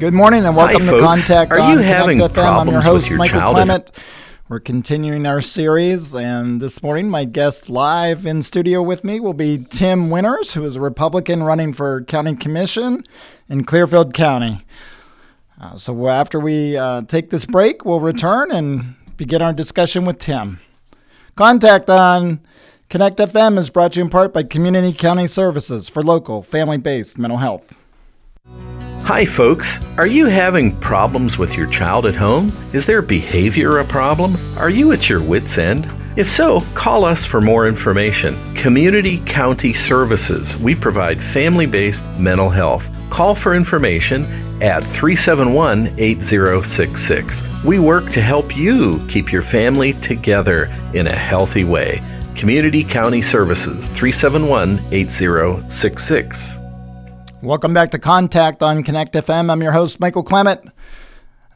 Good morning and welcome Hi, to. Contact Are on you Connect having FM. I'm your host, your Michael child? Clement. We're continuing our series, and this morning, my guest live in studio with me will be Tim Winters, who is a Republican running for County Commission in Clearfield County. Uh, so after we uh, take this break, we'll return and begin our discussion with Tim. Contact on Connect FM is brought to you in part by Community County Services for local, family based mental health. Hi, folks. Are you having problems with your child at home? Is their behavior a problem? Are you at your wits' end? If so, call us for more information. Community County Services. We provide family based mental health. Call for information at 371 8066. We work to help you keep your family together in a healthy way. Community County Services 371 8066. Welcome back to Contact on Connect FM. I'm your host, Michael Clement.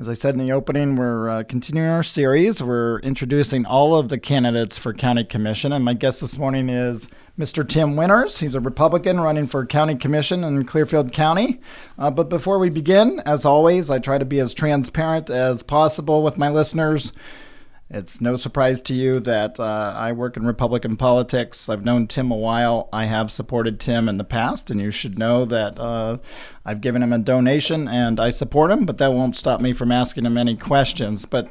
As I said in the opening, we're uh, continuing our series. We're introducing all of the candidates for County Commission, and my guest this morning is Mr. Tim Winters. He's a Republican running for County Commission in Clearfield County. Uh, but before we begin, as always, I try to be as transparent as possible with my listeners. It's no surprise to you that uh, I work in Republican politics. I've known Tim a while. I have supported Tim in the past, and you should know that uh, I've given him a donation and I support him, but that won't stop me from asking him any questions. But,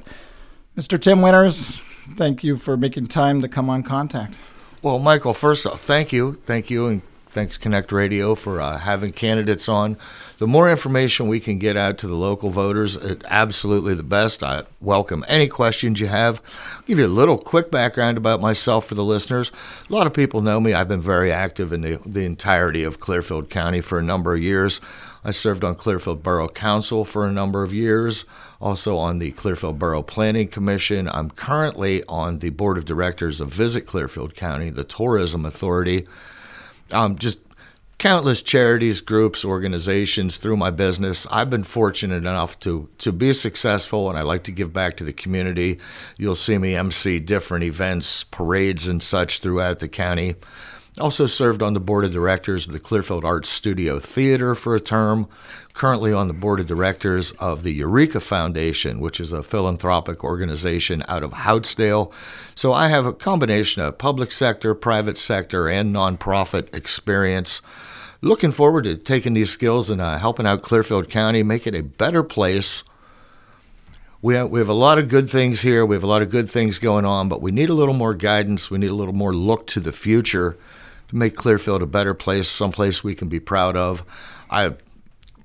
Mr. Tim Winters, thank you for making time to come on contact. Well, Michael, first off, thank you. Thank you. And thanks, Connect Radio, for uh, having candidates on. The more information we can get out to the local voters, absolutely the best. I welcome any questions you have. I'll give you a little quick background about myself for the listeners. A lot of people know me. I've been very active in the, the entirety of Clearfield County for a number of years. I served on Clearfield Borough Council for a number of years, also on the Clearfield Borough Planning Commission. I'm currently on the board of directors of Visit Clearfield County, the tourism authority. Um, just countless charities, groups, organizations through my business. I've been fortunate enough to to be successful, and I like to give back to the community. You'll see me MC different events, parades, and such throughout the county. Also served on the board of directors of the Clearfield Arts Studio Theater for a term. Currently on the board of directors of the Eureka Foundation, which is a philanthropic organization out of Houtzdale. So I have a combination of public sector, private sector, and nonprofit experience. Looking forward to taking these skills and uh, helping out Clearfield County, make it a better place. We have, we have a lot of good things here. We have a lot of good things going on, but we need a little more guidance. We need a little more look to the future to make Clearfield a better place, someplace we can be proud of. I'm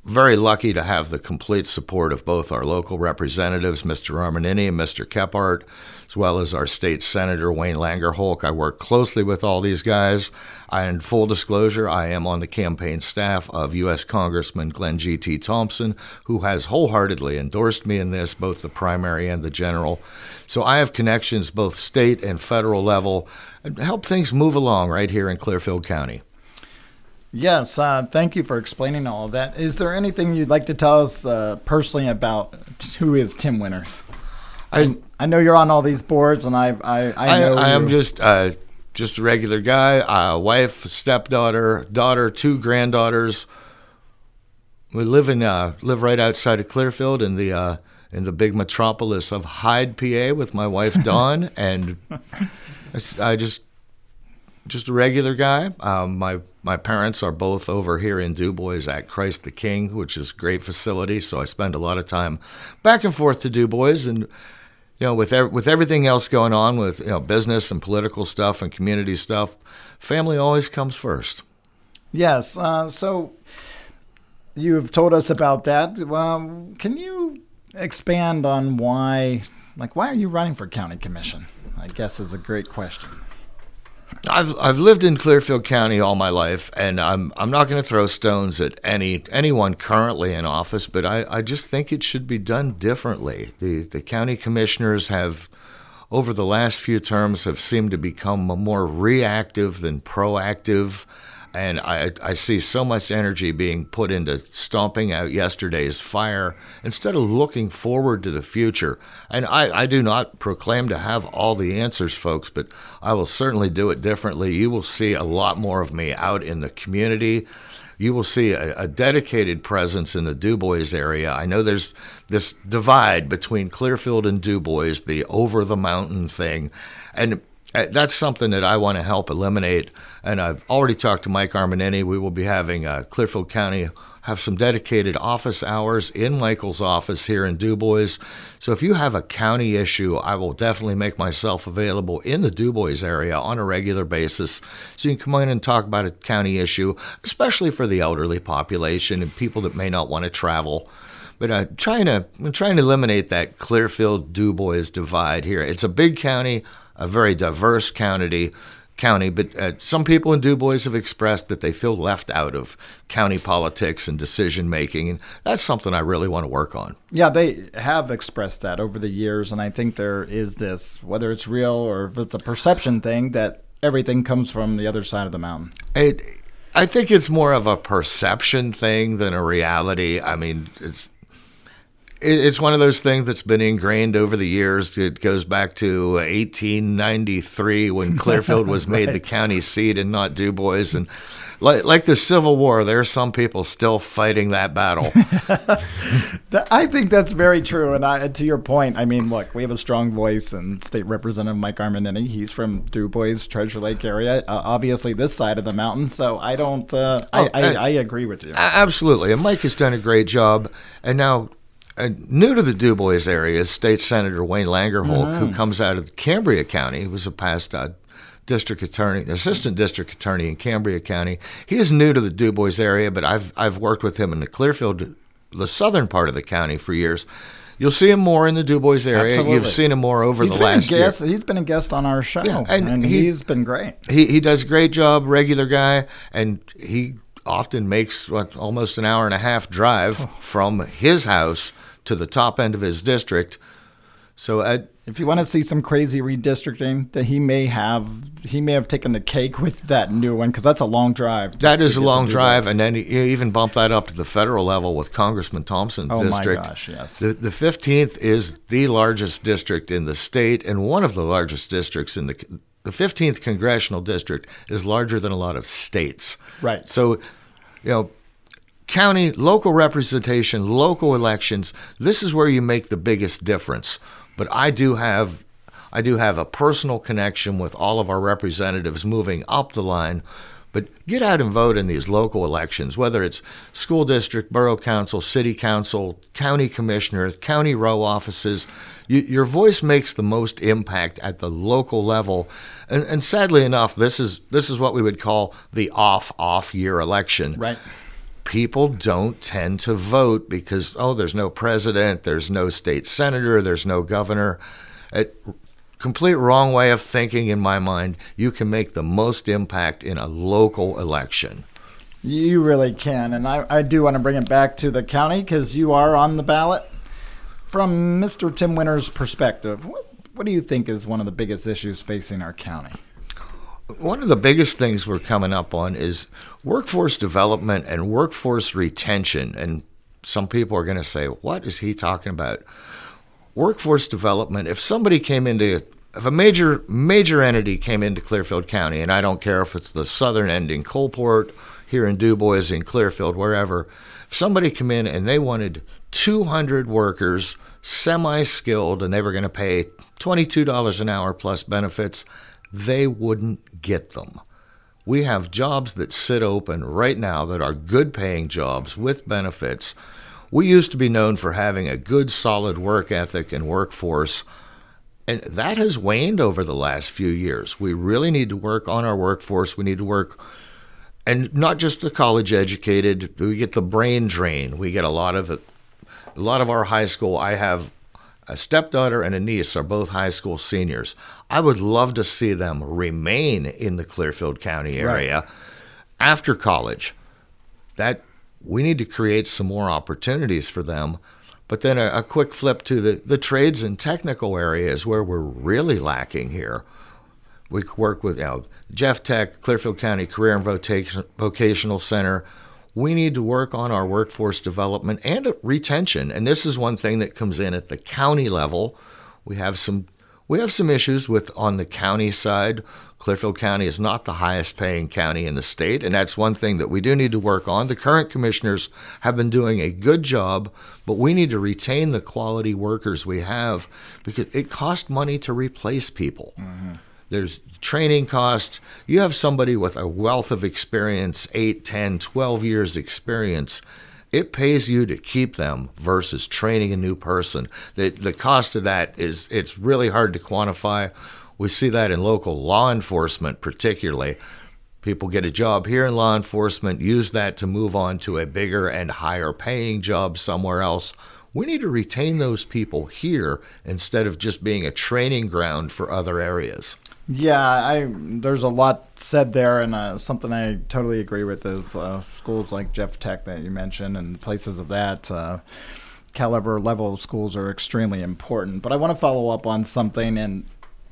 very lucky to have the complete support of both our local representatives, Mr. Armanini and Mr. Kephart, as well as our state senator, Wayne Langerholc. I work closely with all these guys. I, in full disclosure, I am on the campaign staff of U.S. Congressman Glenn G.T. Thompson, who has wholeheartedly endorsed me in this, both the primary and the general. So I have connections both state and federal level and help things move along right here in Clearfield County. Yes, uh, thank you for explaining all of that. Is there anything you'd like to tell us uh, personally about who is Tim Winters? I, I know you're on all these boards, and I I, I I, know I am just uh, just a regular guy, uh, wife, stepdaughter, daughter, two granddaughters. We live in uh, live right outside of Clearfield in the uh, in the big metropolis of Hyde, PA, with my wife Dawn, and I just just a regular guy. Um, my my parents are both over here in Dubois at Christ the King, which is a great facility. So I spend a lot of time back and forth to Dubois, and you know, with ev- with everything else going on with you know business and political stuff and community stuff, family always comes first. Yes. Uh, so you've told us about that. Can you expand on why, like, why are you running for county commission? I guess is a great question. I've I've lived in Clearfield County all my life, and I'm I'm not going to throw stones at any anyone currently in office, but I, I just think it should be done differently. The the county commissioners have over the last few terms have seemed to become more reactive than proactive. And I, I see so much energy being put into stomping out yesterday's fire instead of looking forward to the future. And I, I do not proclaim to have all the answers, folks, but I will certainly do it differently. You will see a lot more of me out in the community, you will see a, a, dedicated presence in the Dubois area. I know there's this divide between Clearfield and Dubois, the over the mountain thing, and that's something that I want to help eliminate. And I've already talked to Mike Armanini. We will be having uh, Clearfield County have some dedicated office hours in Michael's office here in Dubois. So if you have a county issue, I will definitely make myself available in the Dubois area on a regular basis so you can come in and talk about a county issue, especially for the elderly population and people that may not want to travel. But uh, trying to I'm trying to eliminate that Clearfield Dubois divide here. It's a big county, a very diverse county county, but uh, some people in Dubois have expressed that they feel left out of county politics and decision making, and that's something I really want to work on. Yeah, they have expressed that over the years, and I think there is this, whether it's real or if it's a perception thing, that everything comes from the other side of the mountain. It, I think it's more of a perception thing than a reality. I mean, it's it's one of those things that's been ingrained over the years. It goes back to 1893 when Clearfield was made right. the county seat and not Dubois. And like, like the Civil War, there are some people still fighting that battle. I think that's very true. And I, to your point, I mean, look, we have a strong voice, and State Representative Mike Armanini, he's from Dubois, Treasure Lake area, uh, obviously this side of the mountain. So I don't, uh, oh, I, I, I agree with you. Absolutely. And Mike has done a great job. And now uh, new to the Dubois area is State Senator Wayne Langerholc, mm-hmm. who comes out of Cambria County. He was a past uh, district attorney, assistant district attorney in Cambria County. He is new to the Dubois area, but I've I've worked with him in the Clearfield, the southern part of the county for years. You'll see him more in the Dubois area. Absolutely. You've seen him more over he's the last guest, year. He's been a guest on our show, yeah, and, and he, has been great. He he does a great job, regular guy, and he often makes what almost an hour and a half drive oh. from his house to the top end of his district. So Ed, if you want to see some crazy redistricting, that he may have, he may have taken the cake with that new one because that's a long drive. That is a long drive, and then you even bump that up to the federal level with Congressman Thompson's oh district. Oh my gosh, yes. The the fifteenth is the largest district in the state and one of the largest districts in the the fifteenth congressional district is larger than a lot of states. Right. So, you know county, local representation, local elections, this is where you make the biggest difference. But I do have I do have a personal connection with all of our representatives moving up the line. But get out and vote in these local elections, whether it's school district, borough council, city council, county commissioner, county row offices. You, your voice makes the most impact at the local level. And, and sadly enough, this is this is what we would call the off-off year election. Right people don't tend to vote because, oh, there's no president, there's no state senator, there's no governor. It, complete wrong way of thinking in my mind. You can make the most impact in a local election. You really can. And I, I do want to bring it back to the county because you are on the ballot. From Mr. Tim Winter's perspective, what, what do you think is one of the biggest issues facing our county? One of the biggest things we're coming up on is workforce development and workforce retention. And some people are going to say, what is he talking about? Workforce development, if somebody came into if a major major entity came into Clearfield County, and I don't care if it's the southern end in Coalport, here in Dubois, in Clearfield, wherever, if somebody come in and they wanted 200 workers, semi-skilled, and they were going to pay $22 an hour plus benefits, they wouldn't get them. We have jobs that sit open right now that are good paying jobs with benefits. We used to be known for having a good, solid work ethic and workforce, and that has waned over the last few years. We really need to work on our workforce. We need to work, and not just the college educated. We get the brain drain. We get a lot of it. A lot of our high school. I have a stepdaughter and a niece are both high school seniors. I would love to see them remain in the Clearfield County area right. after college. That we need to create some more opportunities for them. But then a, a quick flip to the, the trades and technical areas where we're really lacking here. We work with you know, Jeff Tech, Clearfield County Career and Vocational Center we need to work on our workforce development and retention. And this is one thing that comes in at the county level. We have some We have some issues with on the county side. Clearfield County is not the highest paying county in the state, and that's one thing that we do need to work on. The current commissioners have been doing a good job, but we need to retain the quality workers we have because it costs money to replace people. Mm-hmm. There's training costs. You have somebody with a wealth of experience 8, 10, 12 years experience it pays you to keep them versus training a new person. The, the cost of that is it's really hard to quantify. We see that in local law enforcement, particularly. People get a job here in law enforcement, use that to move on to a bigger and higher paying job somewhere else. We need to retain those people here instead of just being a training ground for other areas. Yeah, I there's a lot said there, and uh, something I totally agree with is uh, schools like Jeff Tech that you mentioned and places of that uh, caliber level of schools are extremely important. But I want to follow up on something and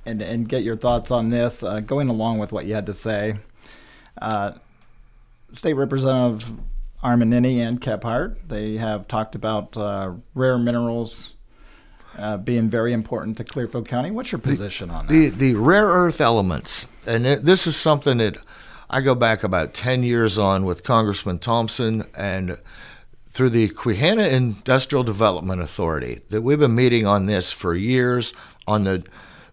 and, and get your thoughts on this, uh, going along with what you had to say. Uh, State Representative Armanini and Kephart, they have talked about uh, rare minerals uh, being very important to Clearfield County. What's your position the, on that? The, the rare earth elements, and it, this is something that I go back about 10 years on with Congressman Thompson and through the Quehanna Industrial Development Authority that we've been meeting on this for years on the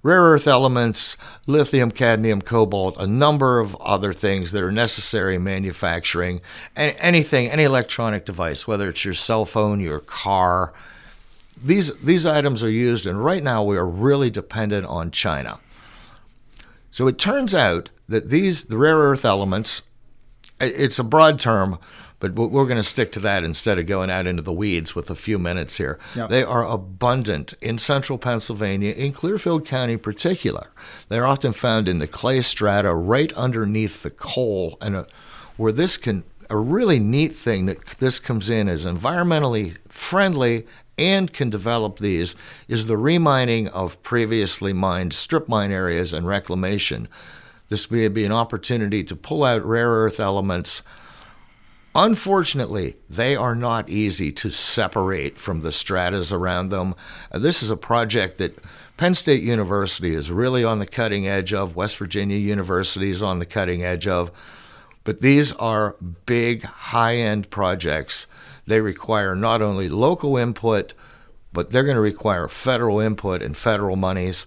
rare earth elements, lithium, cadmium, cobalt, a number of other things that are necessary in manufacturing. anything, any electronic device, whether it's your cell phone, your car, these these items are used, and right now we are really dependent on China. So it turns out that these the rare earth elements, it's a broad term, but we're going to stick to that instead of going out into the weeds with a few minutes here. Yep. They are abundant in central Pennsylvania, in Clearfield County in particular. They're often found in the clay strata right underneath the coal, and a, where this can a really neat thing that this comes in is environmentally friendly and can develop these is the remining of previously mined strip mine areas and reclamation. This may be an opportunity to pull out rare earth elements Unfortunately, they are not easy to separate from the stratas around them. Uh, this is a project that Penn State University is really on the cutting edge of, West Virginia University is on the cutting edge of. But these are big, high end projects. They require not only local input, but they're going to require federal input and federal monies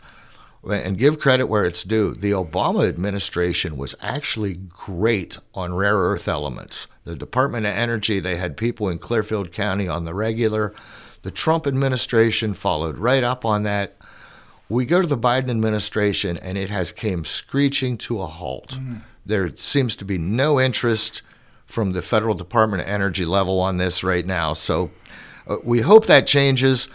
and give credit where it's due. The Obama administration was actually great on rare earth elements. The Department of Energy, they had people in Clearfield County on the regular. The Trump administration followed right up on that. We go to the Biden administration and it has came screeching to a halt. Mm. There seems to be no interest from the federal Department of Energy level on this right now. So uh, we hope that changes.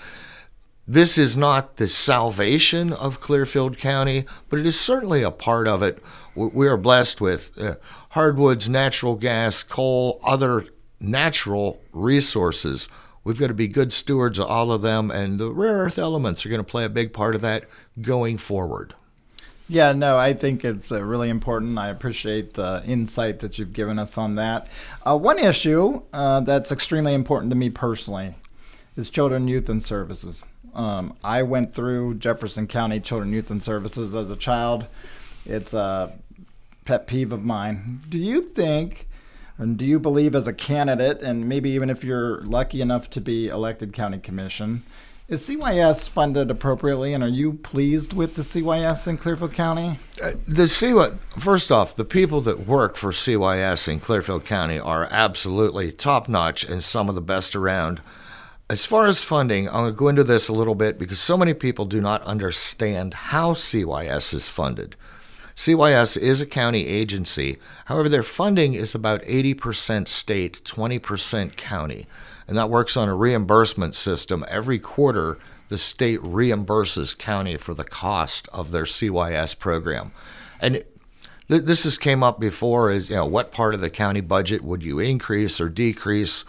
This is not the salvation of Clearfield County, but it is certainly a part of it. We are blessed with uh, hardwoods, natural gas, coal, other natural resources. We've got to be good stewards of all of them, and the rare earth elements are going to play a big part of that going forward. Yeah, no, I think it's uh, really important. I appreciate the insight that you've given us on that. Uh, one issue uh, that's extremely important to me personally is children, youth, and services. Um, I went through Jefferson County Children, Youth, and Services as a child. It's a pet peeve of mine. Do you think, and do you believe as a candidate, and maybe even if you're lucky enough to be elected county commission, is CYS funded appropriately, and are you pleased with the CYS in Clearfield County? Uh, the CYS, first off, the people that work for CYS in Clearfield County are absolutely top notch and some of the best around. As far as funding, I'm going to go into this a little bit because so many people do not understand how CYS is funded. CYS is a county agency. However, their funding is about 80% state, 20% county. And that works on a reimbursement system. Every quarter, the state reimburses county for the cost of their CYS program. And this has came up before is, you know, what part of the county budget would you increase or decrease?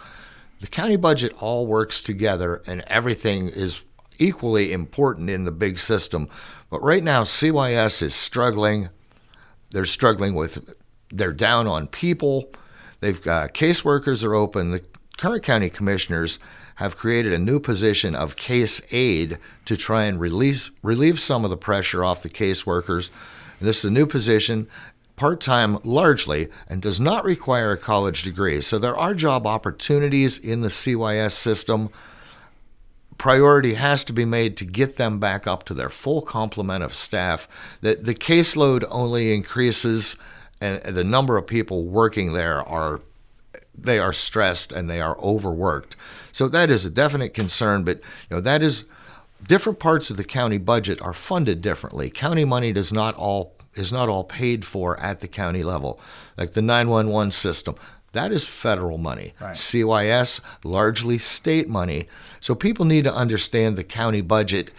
the county budget all works together and everything is equally important in the big system. But right now, CYS is struggling. They're struggling with, they're down on people. They've got caseworkers are open. The current county commissioners have created a new position of case aide to try and relieve, relieve some of the pressure off the caseworkers. This is a new position, part time largely, and does not require a college degree. So there are job opportunities in the CYS system. Priority has to be made to get them back up to their full complement of staff. The, the caseload only increases, and the number of people working there are they are stressed and they are overworked. So that is a definite concern, but you know that is different parts of the county budget are funded differently. County money does not all is not all paid for at the county level. Like the 911 system, that is federal money. Right. CYS, largely state money. So people need to understand the county budget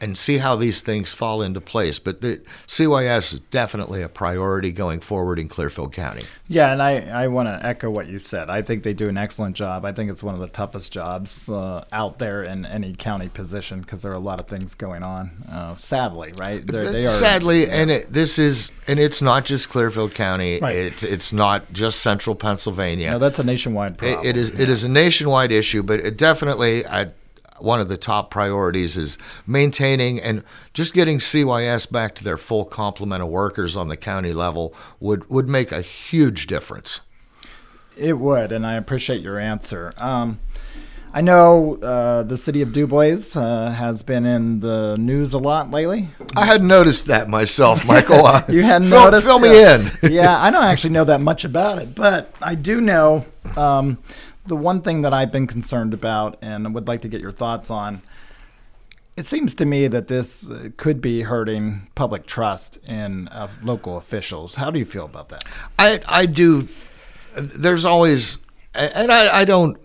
and see how these things fall into place. But the CYS is definitely a priority going forward in Clearfield County. Yeah, and I, I want to echo what you said. I think they do an excellent job. I think it's one of the toughest jobs uh, out there in any county position because there are a lot of things going on. Uh, sadly, right? They're, they are, sadly, and it, this is, and it's not just Clearfield County. Right. It's it's not just Central Pennsylvania. No, that's a nationwide problem. it, it is yeah. it is a nationwide issue, but it definitely. I, one of the top priorities is maintaining and just getting CYS back to their full complement of workers on the county level would, would make a huge difference. It would, and I appreciate your answer. Um, I know uh, the city of DuBois uh, has been in the news a lot lately. I hadn't noticed that myself, Michael. you hadn't fill, noticed? Fill me in. yeah, I don't actually know that much about it, but I do know um, the one thing that I've been concerned about and would like to get your thoughts on. It seems to me that this uh, could be hurting public trust in uh, local officials. How do you feel about that? I I do. There's always, and I, I don't,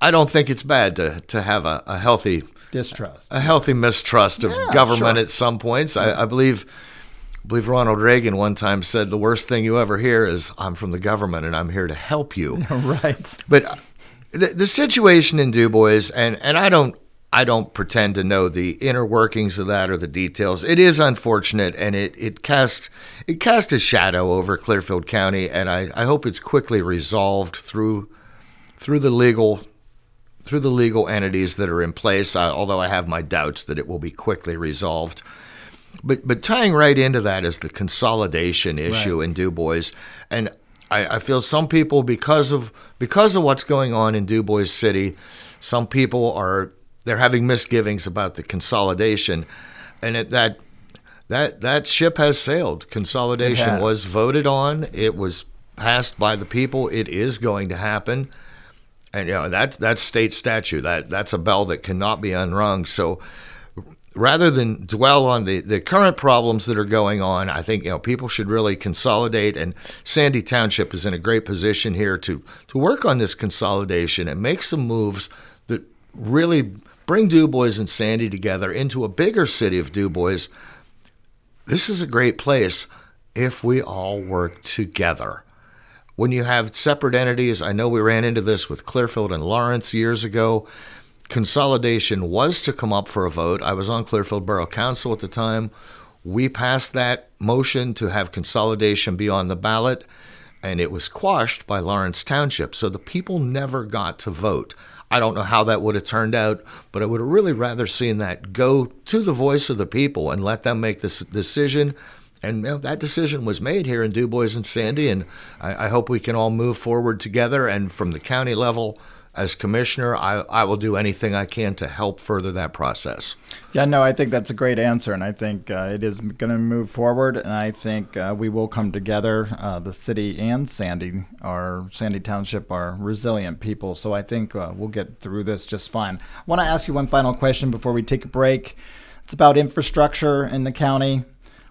I don't think it's bad to to have a, a healthy distrust, a healthy mistrust of yeah, government sure. at some points. I, I believe I believe Ronald Reagan one time said the worst thing you ever hear is I'm from the government and I'm here to help you. right. But uh, the, the situation in DuBois, and, and I don't I don't pretend to know the inner workings of that or the details. It is unfortunate, and it it cast it cast a shadow over Clearfield County, and I, I hope it's quickly resolved through through the legal through the legal entities that are in place. Uh, although I have my doubts that it will be quickly resolved. But but tying right into that is the consolidation issue right. in DuBois, and I, I, feel some people because of because of what's going on in DuBois City, some people are they're having misgivings about the consolidation, and it, that that that ship has sailed. Consolidation was voted on. It was passed by the people. It is going to happen, and you know that's that's state statute. That that's a bell that cannot be unrung. So rather than dwell on the, the current problems that are going on, I think you know people should really consolidate. And Sandy Township is in a great position here to to work on this consolidation and make some moves that really bring DuBois and Sandy together into a bigger city of DuBois. This is a great place if we all work together. When you have separate entities, I know we ran into this with Clearfield and Lawrence years ago consolidation was to come up for a vote. I was on Clearfield Borough Council at the time. We passed that motion to have consolidation be on the ballot, and it was quashed by Lawrence Township. So the people never got to vote. I don't know how that would have turned out, but I would have really rather seen that go to the voice of the people and let them make this decision. And you know, that decision was made here in DuBois and Sandy, and I, I hope we can all move forward together. And from the county level, as commissioner, I, I will do anything I can to help further that process. Yeah, no, I think that's a great answer, and I think uh, it is going to move forward, and I think uh, we will come together. Uh, the city and Sandy, our Sandy Township, are resilient people, so I think uh, we'll get through this just fine. I want to ask you one final question before we take a break. It's about infrastructure in the county.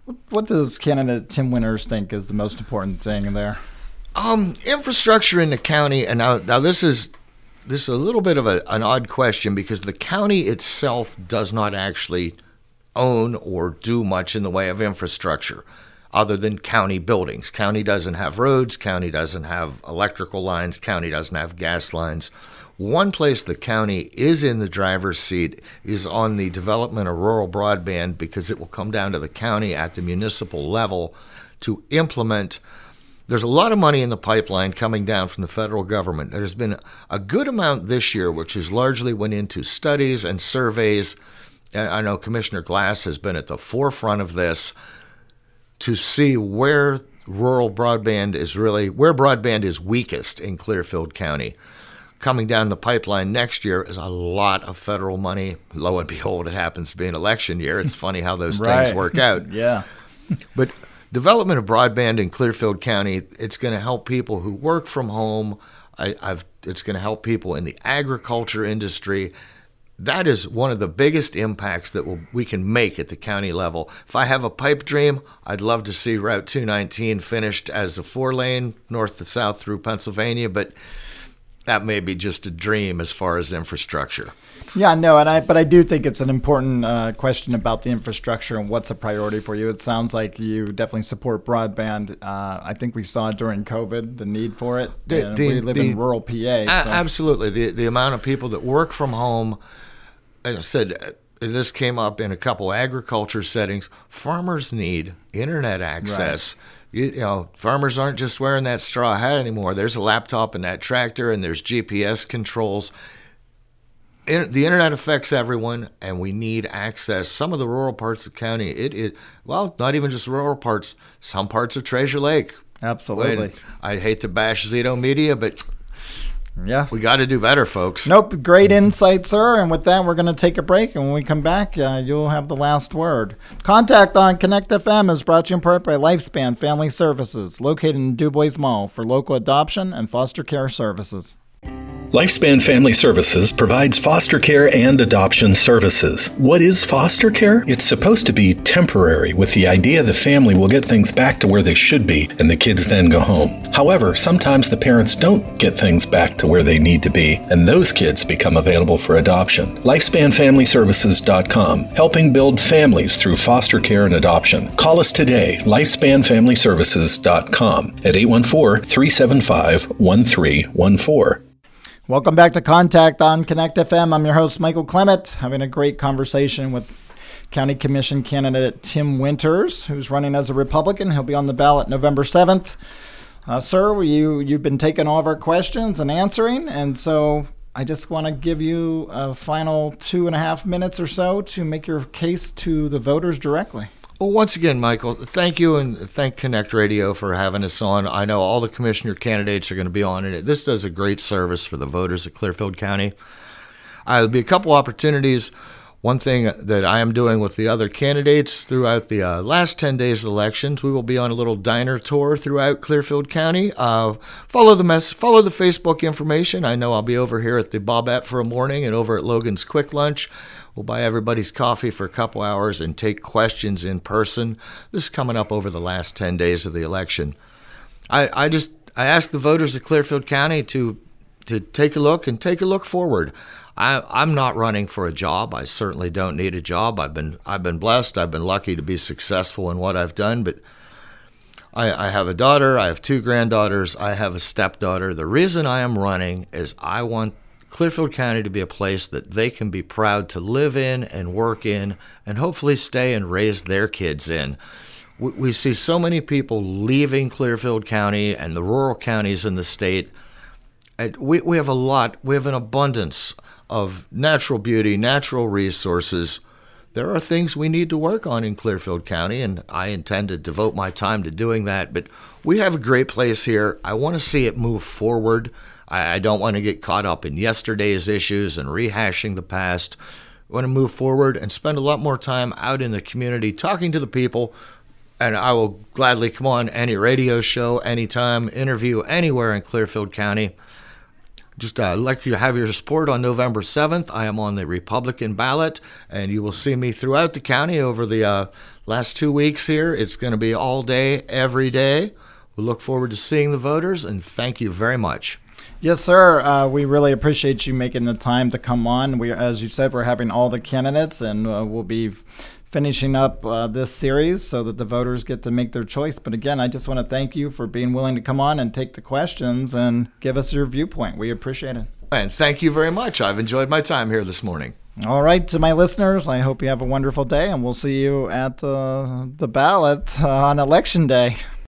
What, what does candidate Tim Winters think is the most important thing there? Um, infrastructure in the county, and now, now this is this is a little bit of a, an odd question because the county itself does not actually own or do much in the way of infrastructure other than county buildings. County doesn't have roads, county doesn't have electrical lines, county doesn't have gas lines. One place the county is in the driver's seat is on the development of rural broadband because it will come down to the county at the municipal level to implement there's a lot of money in the pipeline coming down from the federal government. There's been a good amount this year, which has largely went into studies and surveys. I know Commissioner Glass has been at the forefront of this to see where rural broadband is really where broadband is weakest in Clearfield County. Coming down the pipeline next year is a lot of federal money. Lo and behold, it happens to be an election year. It's funny how those Right. things work out. Yeah. But development of broadband in Clearfield County, it's going to help people who work from home. I, I've, it's going to help people in the agriculture industry. That is one of the biggest impacts that we'll, we can make at the county level. If I have a pipe dream, I'd love to see Route 219 finished as a four lane north to south through Pennsylvania, but that may be just a dream as far as infrastructure. Yeah, no, and I but I do think it's an important uh, question about the infrastructure and what's a priority for you. It sounds like you definitely support broadband. Uh, I think we saw during COVID the need for it. The- and the- we live the- in rural PA. A- So. absolutely. The the amount of people that work from home, as I said, uh, this came up in a couple agriculture settings. Farmers need internet access. You, you know, farmers aren't just wearing that straw hat anymore. There's a laptop in that tractor, and there's GPS controls. In, the internet affects everyone, and we need access. Some of the rural parts of the county, it, it well, not even just rural parts. Some parts of Treasure Lake. Absolutely. And I hate to bash Zito Media, but Yeah. we got to do better, folks. Nope. Great insight, sir. And with that, we're going to take a break. And when we come back, uh, you'll have the last word. Contact on Connect FM is brought to you in part by Lifespan Family Services, located in Dubois Mall for local adoption and foster care services. Lifespan Family Services provides foster care and adoption services. What is foster care? It's supposed to be temporary with the idea the family will get things back to where they should be and the kids then go home. However, sometimes the parents don't get things back to where they need to be and those kids become available for adoption. LifespanFamilyServices.com, helping build families through foster care and adoption. Call us today, LifespanFamilyServices.com at 814 375 1314. Welcome back to Contact on Connect FM. I'm your host, Michael Clement, having a great conversation with County Commission candidate Tim Winters, who's running as a Republican. He'll be on the ballot November 7th. Uh, sir, you, you've been taking all of our questions and answering, and so I just want to give you a final two and a half minutes or so to make your case to the voters directly. Well, once again, Michael, thank you and thank Connect Radio for having us on. I know all the commissioner candidates are going to be on it. This does a great service for the voters of Clearfield County. Uh, there'll be a couple opportunities. One thing that I am doing with the other candidates throughout the uh, last 10 days of elections, we will be on a little diner tour throughout Clearfield County. Uh, follow the mess, follow the Facebook information. I know I'll be over here at the Bobette for a morning and over at Logan's Quick Lunch. We'll buy everybody's coffee for a couple hours and take questions in person. This is coming up over the last 10 days of the election. I, I just I ask the voters of Clearfield County to to take a look and take a look forward. I, I'm not running for a job. I certainly don't need a job. I've been I've been blessed. I've been lucky to be successful in what I've done. But I, I have a daughter. I have two granddaughters. I have a stepdaughter. The reason I am running is I want Clearfield County to be a place that they can be proud to live in and work in, and hopefully stay and raise their kids in we, we see so many people leaving Clearfield County and the rural counties in the state. We, we have a lot, we have an abundance of natural beauty, natural resources. There are things we need to work on in Clearfield County, and I intend to devote my time to doing that. But we have a great place here. I want to see it move forward. I, I don't want to get caught up in yesterday's issues and rehashing the past. I want to move forward and spend a lot more time out in the community talking to the people and I will gladly come on any radio show, anytime, interview anywhere in Clearfield County. Just uh, like you have your support on November 7th. I am on the Republican ballot, and you will see me throughout the county over the uh, last two weeks here. It's going to be all day, every day. We look forward to seeing the voters, and thank you very much. Yes, sir. Uh, we really appreciate you making the time to come on. We, as you said, we're having all the candidates, and uh, we'll be finishing up uh, this series so that the voters get to make their choice. But again, I just want to thank you for being willing to come on and take the questions and give us your viewpoint. We appreciate it. And thank you very much. I've enjoyed my time here this morning. All right, to my listeners, I hope you have a wonderful day, and we'll see you at uh, the ballot uh, on election day.